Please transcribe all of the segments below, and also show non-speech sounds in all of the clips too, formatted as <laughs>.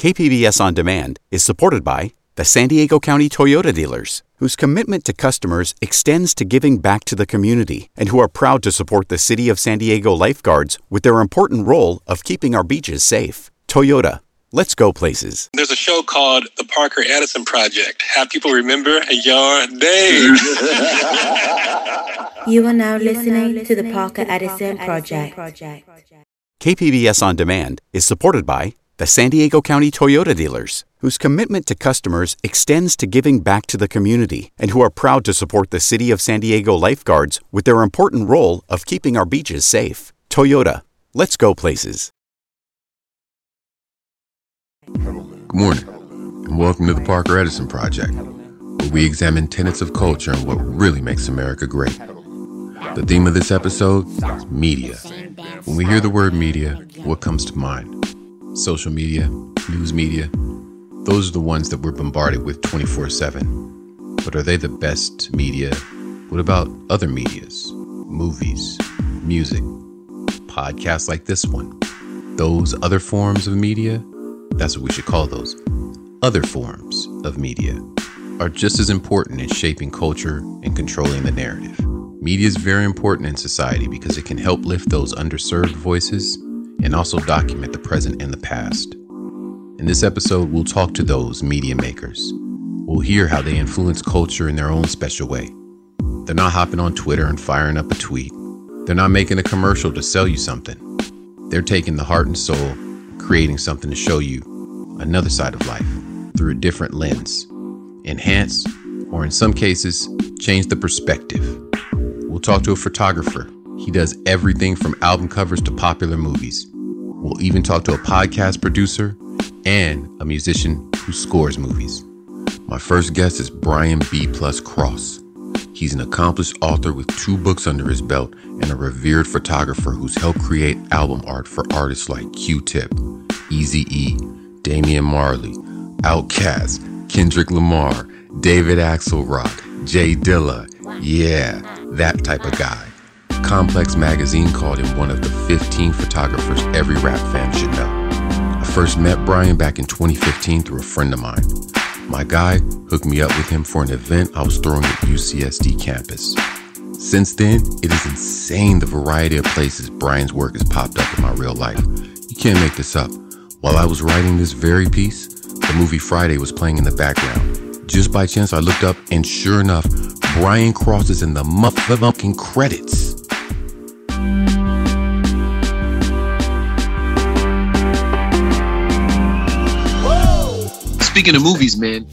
KPBS On Demand is supported by the San Diego County Toyota dealers, whose commitment to customers extends to giving back to the community and who are proud to support the City of San Diego lifeguards with their important role of keeping our beaches safe. Toyota, let's go places. There's a show called The Parker Edison Project. Have people remember your name? <laughs> You are now listening to the Parker Edison Project. KPBS On Demand is supported by the San Diego County Toyota dealers, whose commitment to customers extends to giving back to the community and who are proud to support the City of San Diego lifeguards with their important role of keeping our beaches safe. Toyota, let's go places. Good morning, and welcome to the Parker Edison Project, where we examine tenets of culture and what really makes America great. The theme of this episode is media. When we hear the word media, what comes to mind? Social media, news media, those are the ones that we're bombarded with 24 7. But are they the best media? What about other medias? Movies, music, podcasts like this one. Those other forms of media, that's what we should call those. Other forms of media are just as important in shaping culture and controlling the narrative. Media is very important in society because it can help lift those underserved voices and also document the present and the past. In this episode, we'll talk to those media makers. We'll hear how they influence culture in their own special way. They're not hopping on Twitter and firing up a tweet. They're not making a commercial to sell you something. They're taking the heart and soul, creating something to show you another side of life through a different lens, enhance, or in some cases, change the perspective. We'll talk to a photographer. He does everything from album covers to popular movies. We'll even talk to a podcast producer and a musician who scores movies. My first guest is Brian B. Plus Cross. He's an accomplished author with two books under his belt and a revered photographer who's helped create album art for artists like Q-Tip, Eazy-E, Damian Marley, Outkast, Kendrick Lamar, David Axelrod, Jay Dilla. Yeah, that type of guy. Complex Magazine called him one of the 15 photographers every rap fan should know. I first met Brian back in 2015 through a friend of mine. My guy hooked me up with him for an event I was throwing at UCSD campus. Since then, it is insane the variety of places Brian's work has popped up in my real life. You can't make this up. While I was writing this very piece, the movie Friday was playing in the background. Just by chance, I looked up, and sure enough, Brian Cross is in the motherfucking credits. Speaking of movies, man,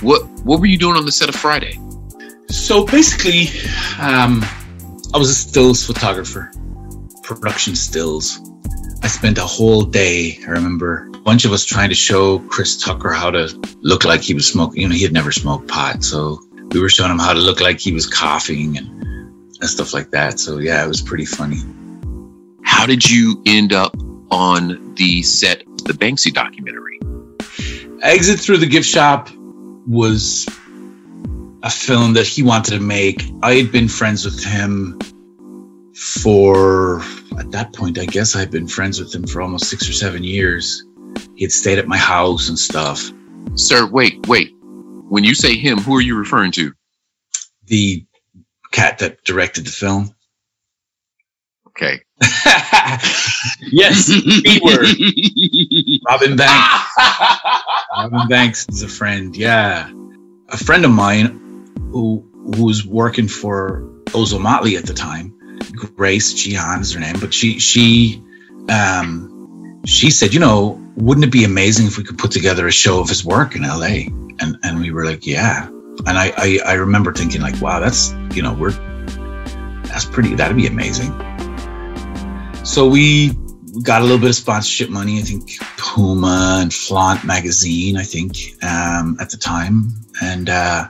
what what were you doing on the set of Friday? So basically, um, I was a stills photographer, production stills. I spent a whole day. I remember a bunch of us trying to show Chris Tucker how to look like he was smoking. You know, he had never smoked pot, so we were showing him how to look like he was coughing and, and stuff like that. So yeah, it was pretty funny. How did you end up on the set of the Banksy documentary? Exit Through the Gift Shop was a film that he wanted to make. I had been friends with him for, at that point, I guess I had been friends with him for almost six or seven years. He had stayed at my house and stuff. Sir, wait, wait. When you say him, who are you referring to? The cat that directed the film. Okay. <laughs> yes, B word. <laughs> Robin Banks. <laughs> Robin Banks is a friend. Yeah, a friend of mine who who was working for Ozomatli at the time. Grace Jihan is her name, but she she um she said, you know, wouldn't it be amazing if we could put together a show of his work in L.A. And and we were like, yeah. And I I, I remember thinking like, wow, that's you know we're that's pretty. That'd be amazing. So we got a little bit of sponsorship money. I think Puma and Flaunt magazine. I think um, at the time, and uh,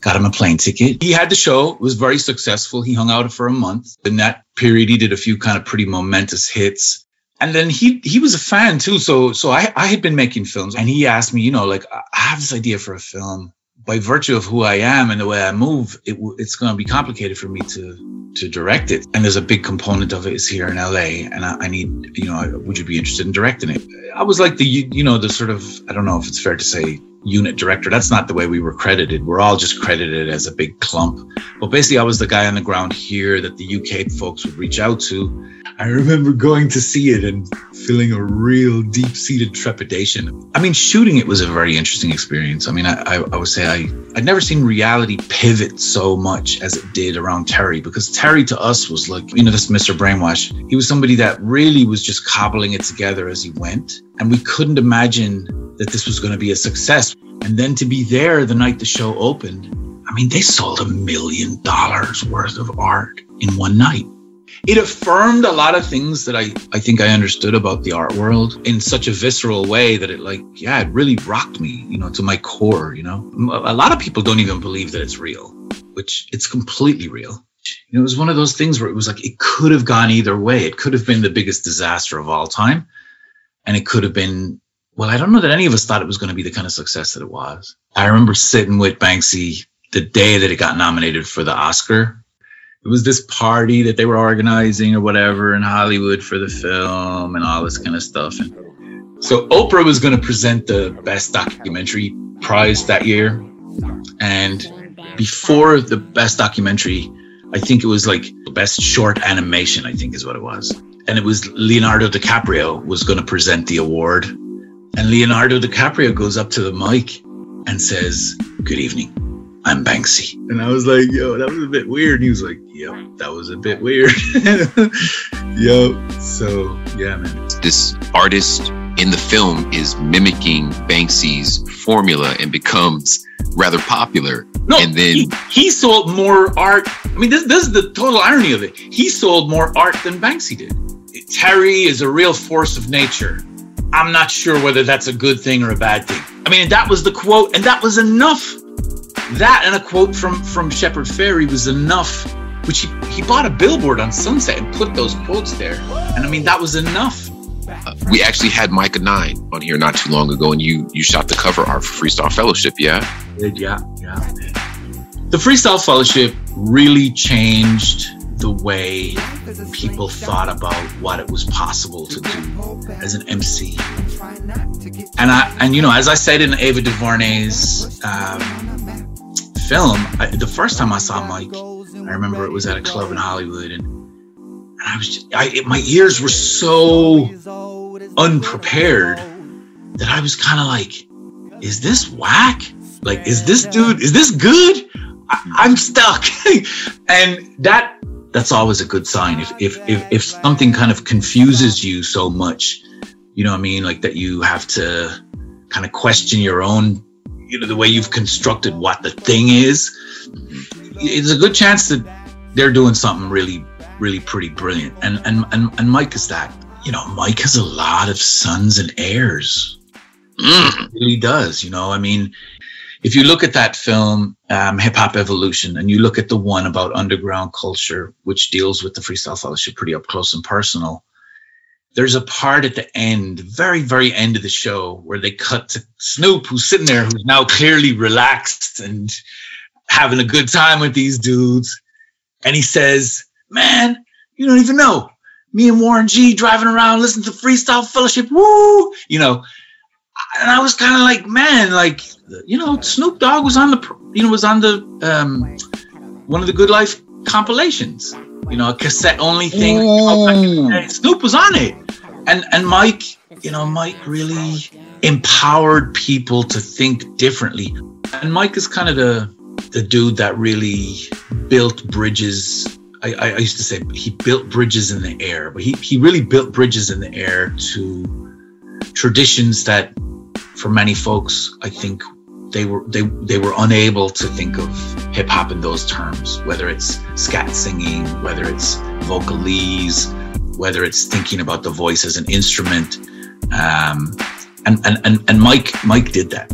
got him a plane ticket. He had the show. It was very successful. He hung out for a month. In that period, he did a few kind of pretty momentous hits. And then he he was a fan too. So so I I had been making films, and he asked me, you know, like I have this idea for a film. By virtue of who I am and the way I move, it, it's going to be complicated for me to to direct it. And there's a big component of it is here in LA, and I, I need, you know, would you be interested in directing it? I was like the, you know, the sort of, I don't know if it's fair to say unit director. That's not the way we were credited. We're all just credited as a big clump. But basically, I was the guy on the ground here that the UK folks would reach out to. I remember going to see it and feeling a real deep seated trepidation. I mean, shooting it was a very interesting experience. I mean, I, I, I, would say I, I'd never seen reality pivot so much as it did around Terry because Terry to us was like, you know, this Mr. Brainwash. He was somebody that really was just cobbling it together as he went. And we couldn't imagine that this was going to be a success. And then to be there the night the show opened, I mean, they sold a million dollars worth of art in one night. It affirmed a lot of things that I, I think I understood about the art world in such a visceral way that it like, yeah, it really rocked me, you know, to my core, you know. A lot of people don't even believe that it's real, which it's completely real. You know, it was one of those things where it was like it could have gone either way. It could have been the biggest disaster of all time. And it could have been well, I don't know that any of us thought it was going to be the kind of success that it was. I remember sitting with Banksy the day that it got nominated for the Oscar. It was this party that they were organizing or whatever in Hollywood for the film and all this kind of stuff. And so Oprah was going to present the best documentary prize that year. And before the best documentary, I think it was like the best short animation, I think is what it was. And it was Leonardo DiCaprio was going to present the award and Leonardo DiCaprio goes up to the mic and says, Good evening. I'm Banksy. And I was like, yo, that was a bit weird. And he was like, yo, that was a bit weird. <laughs> yo, so yeah, man. This artist in the film is mimicking Banksy's formula and becomes rather popular. No, and then he, he sold more art. I mean, this, this is the total irony of it. He sold more art than Banksy did. Terry is a real force of nature. I'm not sure whether that's a good thing or a bad thing. I mean, that was the quote, and that was enough. That and a quote from from Shepard Fairey was enough. Which he, he bought a billboard on Sunset and put those quotes there, and I mean that was enough. Uh, we actually had Myka Nine on here not too long ago, and you you shot the cover art for Freestyle Fellowship, yeah? Yeah, yeah. The Freestyle Fellowship really changed the way people thought about what it was possible to do as an MC. And I, and you know, as I said in Ava DuVernay's um, film, I, the first time I saw Mike, I remember it was at a club in Hollywood, and, and I was, just, I, it, my ears were so unprepared that I was kind of like, is this whack? Like, is this dude, is this good? I, am stuck. <laughs> and that that's always a good sign. If, if, if, if something kind of confuses you so much, you know what I mean? Like that you have to kind of question your own, you know, the way you've constructed what the thing is. It's a good chance that they're doing something really, really pretty brilliant. And, and, and, and Mike is that, you know, Mike has a lot of sons and heirs. Mm. He really does, you know, I mean, if you look at that film, um, Hip Hop Evolution, and you look at the one about underground culture, which deals with the Freestyle Fellowship pretty up close and personal, there's a part at the end, very, very end of the show, where they cut to Snoop, who's sitting there, who's now clearly relaxed and having a good time with these dudes. And he says, Man, you don't even know. Me and Warren G driving around listening to Freestyle Fellowship. Woo! You know, and I was kind of like, man, like you know, Snoop Dogg was on the you know was on the um, one of the Good Life compilations. You know, a cassette only thing. Mm. Snoop was on it, and and Mike, you know, Mike really empowered people to think differently. And Mike is kind of the the dude that really built bridges. I, I used to say he built bridges in the air, but he, he really built bridges in the air to traditions that for many folks, I think they were they they were unable to think of hip hop in those terms. Whether it's scat singing, whether it's vocalese, whether it's thinking about the voice as an instrument, um, and, and and and Mike Mike did that.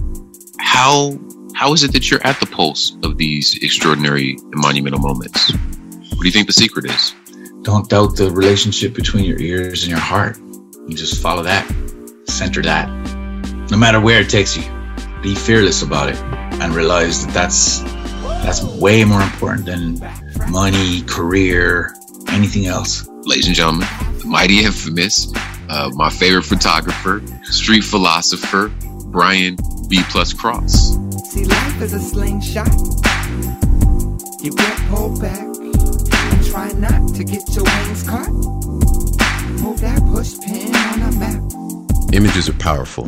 How how is it that you're at the pulse of these extraordinary and monumental moments? What do you think the secret is? Don't doubt the relationship between your ears and your heart. You just follow that, center that no matter where it takes you. Be fearless about it. and realize that that's that's way more important than money, career, anything else. Ladies and gentlemen, the mighty infamous, uh, my favorite photographer, street philosopher, Brian B plus Cross. See, life is a slingshot. You can't pull back and try not to get your wings caught. Move that push pin on the map. Images are powerful,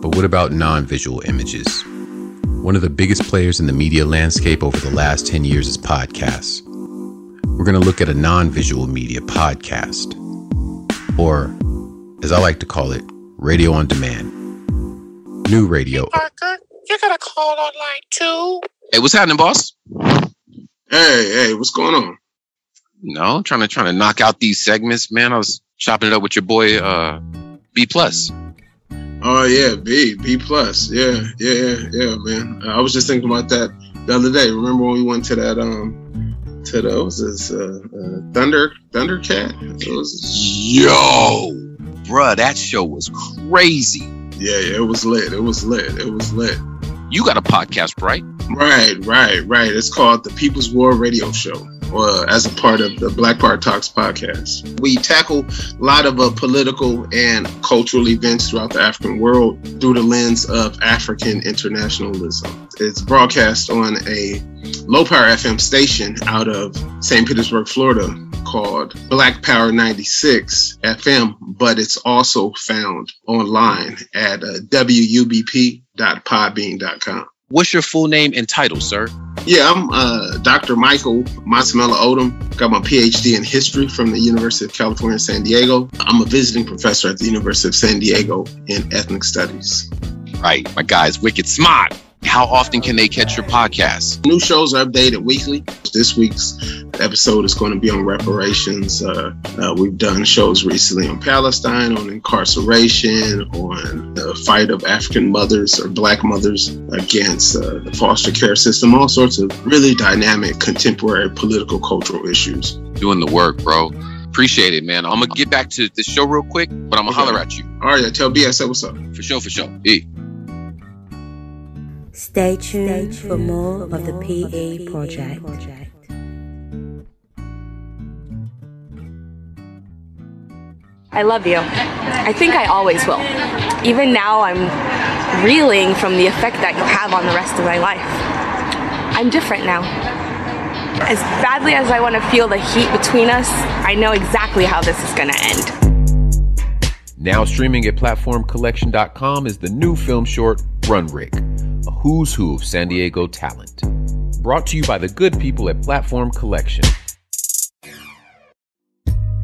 but what about non visual images? One of the biggest players in the media landscape over the last 10 years is podcasts. We're going to look at a non visual media podcast, or as I like to call it, radio on demand. New radio. Parker, you got a call on line two. Hey, what's happening, boss? Hey, hey, what's going on? No, trying to trying to knock out these segments, man. I was chopping it up with your boy uh B plus. Oh yeah, B, B plus. Yeah, yeah, yeah, yeah, man. I was just thinking about that the other day. Remember when we went to that um to the what was this uh, uh Thunder Thundercat? It was Yo, bruh, that show was crazy. yeah, yeah, it was lit. It was lit. It was lit. You got a podcast, right? Right, right, right. It's called the People's War Radio Show, or as a part of the Black Power Talks podcast. We tackle a lot of uh, political and cultural events throughout the African world through the lens of African internationalism. It's broadcast on a low power FM station out of St. Petersburg, Florida, called Black Power 96 FM, but it's also found online at uh, wubp.podbean.com. What's your full name and title, sir? Yeah, I'm uh, Dr. Mychal Masamela Odom. Got my PhD in history from the University of California, San Diego. I'm a visiting professor at the University of San Diego in ethnic studies. Right, my guy's wicked smart. How often can they catch your podcast? New shows are updated weekly. This week's episode is going to be on reparations. Uh, uh, we've done shows recently on Palestine, on incarceration, on the fight of African mothers or black mothers against uh, the foster care system, all sorts of really dynamic contemporary political cultural issues. Doing the work, bro. Appreciate it, man. I'm gonna get back to the show real quick, but I'm gonna Okay. holler at you. All right, tell BS what's up. For sure, for sure. Hey. Stay tuned for more of the PE project. I love you. I think I always will. Even now, I'm reeling from the effect that you have on the rest of my life. I'm different now. As badly as I want to feel the heat between us, I know exactly how this is going to end. Now streaming at platformcollection.com is the new film short Run Rick, a who's who of San Diego talent. Brought to you by the good people at Platform Collection.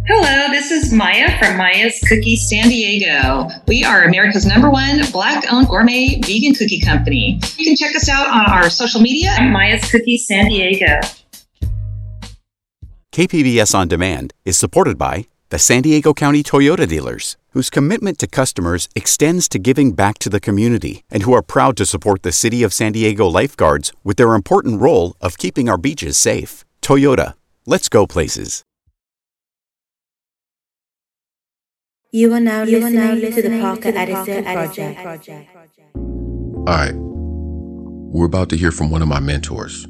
Hello, this is Maya from Maya's Cookies San Diego. We are America's number one black owned gourmet vegan cookie company. You can check us out on our social media at Maya's Cookies San Diego. KPBS On Demand is supported by the San Diego County Toyota dealers, whose commitment to customers extends to giving back to the community and who are proud to support the City of San Diego lifeguards with their important role of keeping our beaches safe. Toyota, let's go places. You are now listening to the Parker Edison Project. All right. We're about to hear from one of my mentors.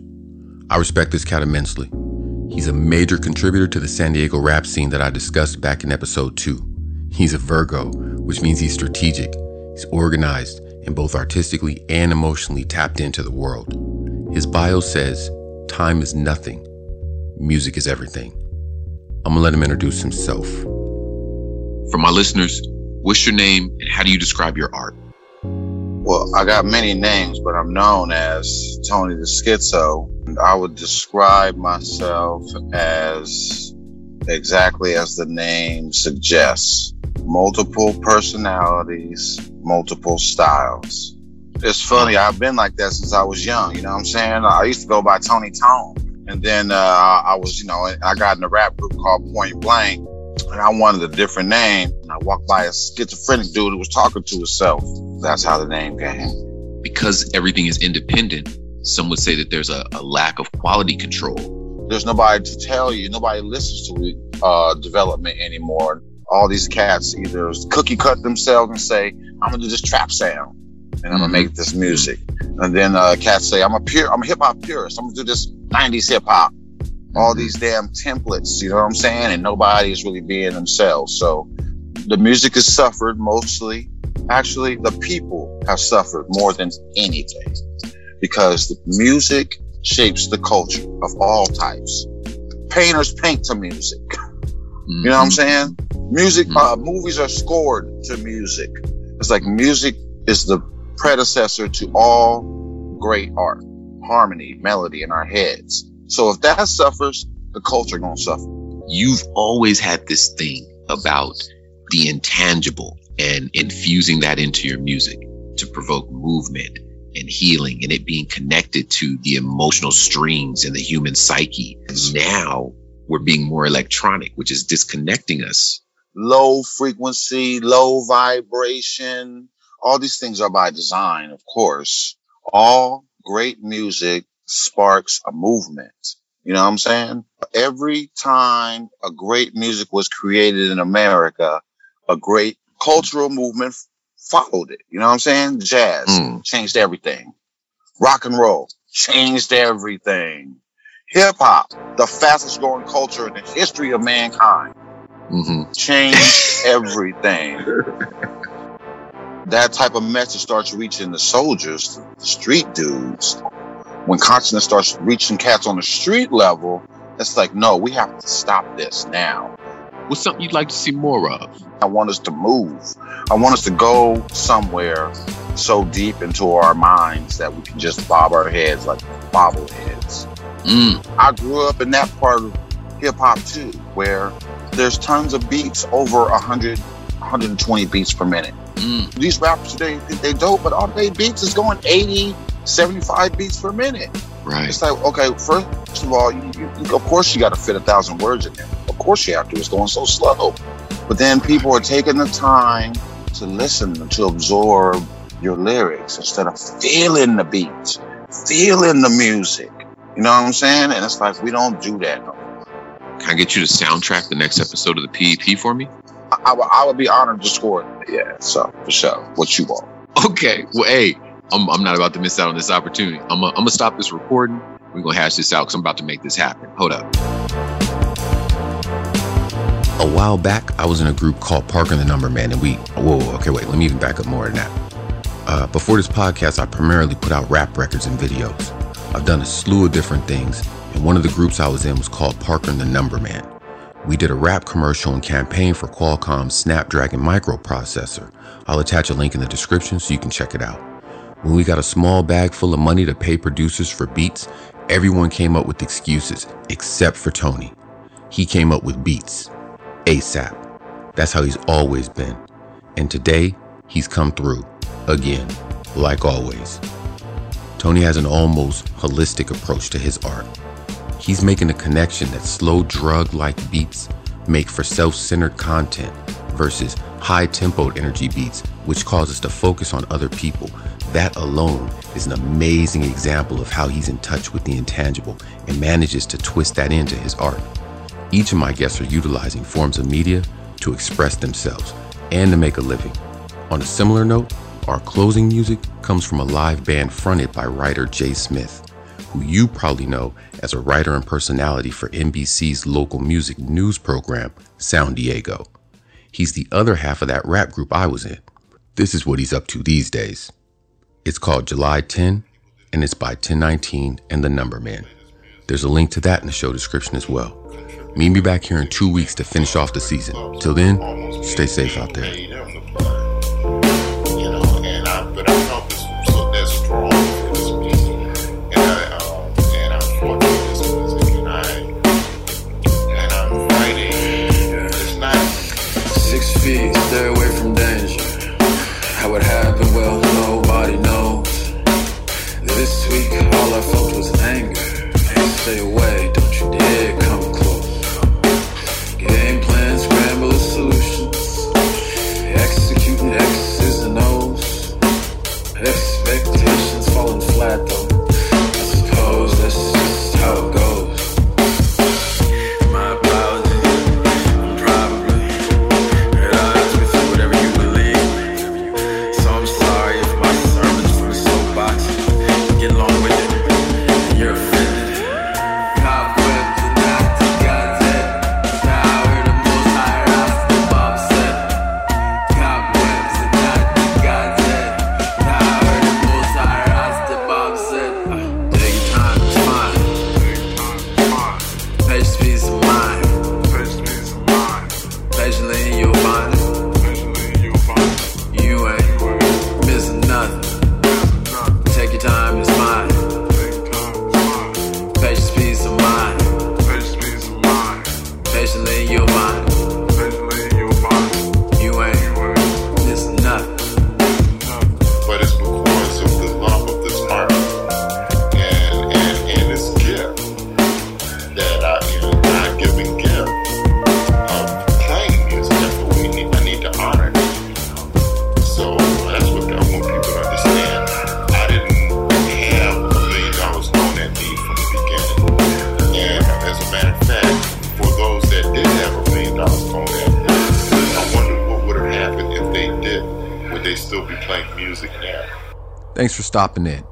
I respect this cat immensely. He's a major contributor to the San Diego rap scene that I discussed back in episode 2. He's a Virgo, which means he's strategic, he's organized, and both artistically and emotionally tapped into the world. His bio says, Time is nothing, music is everything. I'm gonna let him introduce himself. For my listeners, what's your name and how do you describe your art? Well, I got many names, but I'm known as Tony the Skitzo. And I would describe myself as exactly as the name suggests multiple personalities, multiple styles. It's funny, I've been like that since I was young, you know what I'm saying? I used to go by Tony Tone. And then uh, I was, you know, I got in a rap group called Point Blank, and I wanted a different name. And I walked by a schizophrenic dude who was talking to himself. That's how the name came. Because everything is independent, some would say that there's a, a lack of quality control. There's nobody to tell you. Nobody listens to uh, development anymore. All these cats either cookie cut themselves and say, "I'm gonna do this trap sound," and I'm gonna make this music. And then uh, cats say, I'm a pure, I'm a hip hop purist. I'm gonna do this 90s hip hop. All these damn templates, you know what I'm saying? And nobody is really being themselves. So the music has suffered mostly. Actually, the people have suffered more than anything because the music shapes the culture of all types. Painters paint to music. <laughs> You know what I'm saying? Music, uh, movies are scored to music. It's like music is the predecessor to all great art, harmony, melody in our heads. So if that suffers, the culture gonna suffer. You've always had this thing about the intangible and infusing that into your music to provoke movement and healing and it being connected to the emotional strings in the human psyche. Now we're being more electronic, which is disconnecting us. Low frequency, low vibration. All these things are by design, of course. All great music sparks a movement. You know what I'm saying? Every time a great music was created in America, a great cultural movement followed it. You know what I'm saying? Jazz hmm. changed everything. Rock and roll changed everything. Hip hop, the fastest growing culture in the history of mankind, mm-hmm. changed <laughs> everything. that type of message starts reaching the soldiers, the street dudes. When consciousness starts reaching cats on the street level, it's like, no, we have to stop this now. What's something you'd like to see more of? I want us to move. I want us to go somewhere so deep into our minds that we can just bob our heads like bobbleheads. Mm. I grew up in that part of hip hop too, where there's tons of beats over 100, 120 beats per minute. Mm. These rappers today think they dope, but all they beats is going 80, 75 beats per minute. Right. It's like, okay, first of all, you, you, of course you got to fit a thousand words in there. Of course you have to. It's going so slow. But then people are taking the time to listen, to absorb your lyrics instead of feeling the beats, feeling the music. You know what I'm saying? And it's like, we don't do that no more. Can I get you to soundtrack the next episode of the PEP for me? I, I, would- I would be honored to score it. Yeah, so for sure. What you want? Okay. Well, hey, I'm, I'm not about to miss out on this opportunity. I'm going to stop this recording. We're going to hash this out because I'm about to make this happen. Hold up. A while back, I was in a group called Parker and the Numberman, and we. Whoa, okay, wait, let me even back up more than that. Uh, before this podcast, I primarily put out rap records and videos. I've done a slew of different things, and one of the groups I was in was called Parker and the Numberman. We did a rap commercial and campaign for Qualcomm's Snapdragon microprocessor. I'll attach a link in the description so you can check it out. When we got a small bag full of money to pay producers for beats, everyone came up with excuses, except for Tony. He came up with beats. ASAP. That's how he's always been. And today, he's come through. Again, like always. Tony has an almost holistic approach to his art. He's making a connection that slow drug like beats make for self centered content versus high tempoed energy beats, which cause us to focus on other people. That alone is an amazing example of how he's in touch with the intangible and manages to twist that into his art. Each of my guests are utilizing forms of media to express themselves and to make a living. On a similar note, our closing music comes from a live band fronted by writer Jay Smith, who you probably know as a writer and personality for NBC's local music news program, Sound Diego. He's the other half of that rap group I was in. This is what he's up to these days. It's called July 10, and it's by 1019 and the Numbermen. There's a link to that in the show description as well. Meet me back here in two weeks to finish off the season. Till then, stay safe out there. Thanks for stopping in.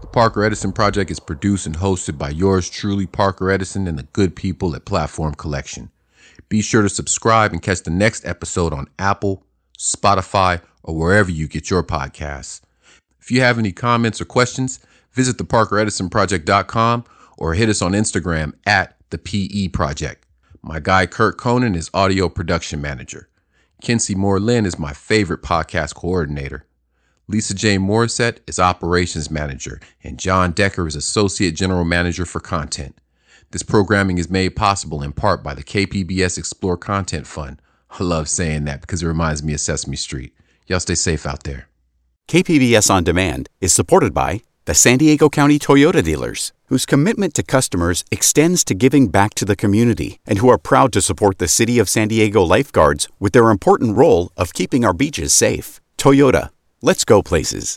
The Parker Edison Project is produced and hosted by yours truly, Parker Edison, and the good people at Platform Collection. Be sure to subscribe and catch the next episode on Apple, Spotify, or wherever you get your podcasts. If you have any comments or questions, visit theparkeredisonproject.com or hit us on Instagram at the PE Project. My guy Kurt Kohnen is audio production manager. Kinsee Morlan is my favorite podcast coordinator. Lisa Jane Morisseau is operations manager, and John Decker is associate general manager for content. This programming is made possible in part by the KPBS Explore Content Fund. I love saying that because it reminds me of Sesame Street. Y'all stay safe out there. KPBS On Demand is supported by the San Diego County Toyota dealers, whose commitment to customers extends to giving back to the community and who are proud to support the City of San Diego lifeguards with their important role of keeping our beaches safe. Toyota, let's go places.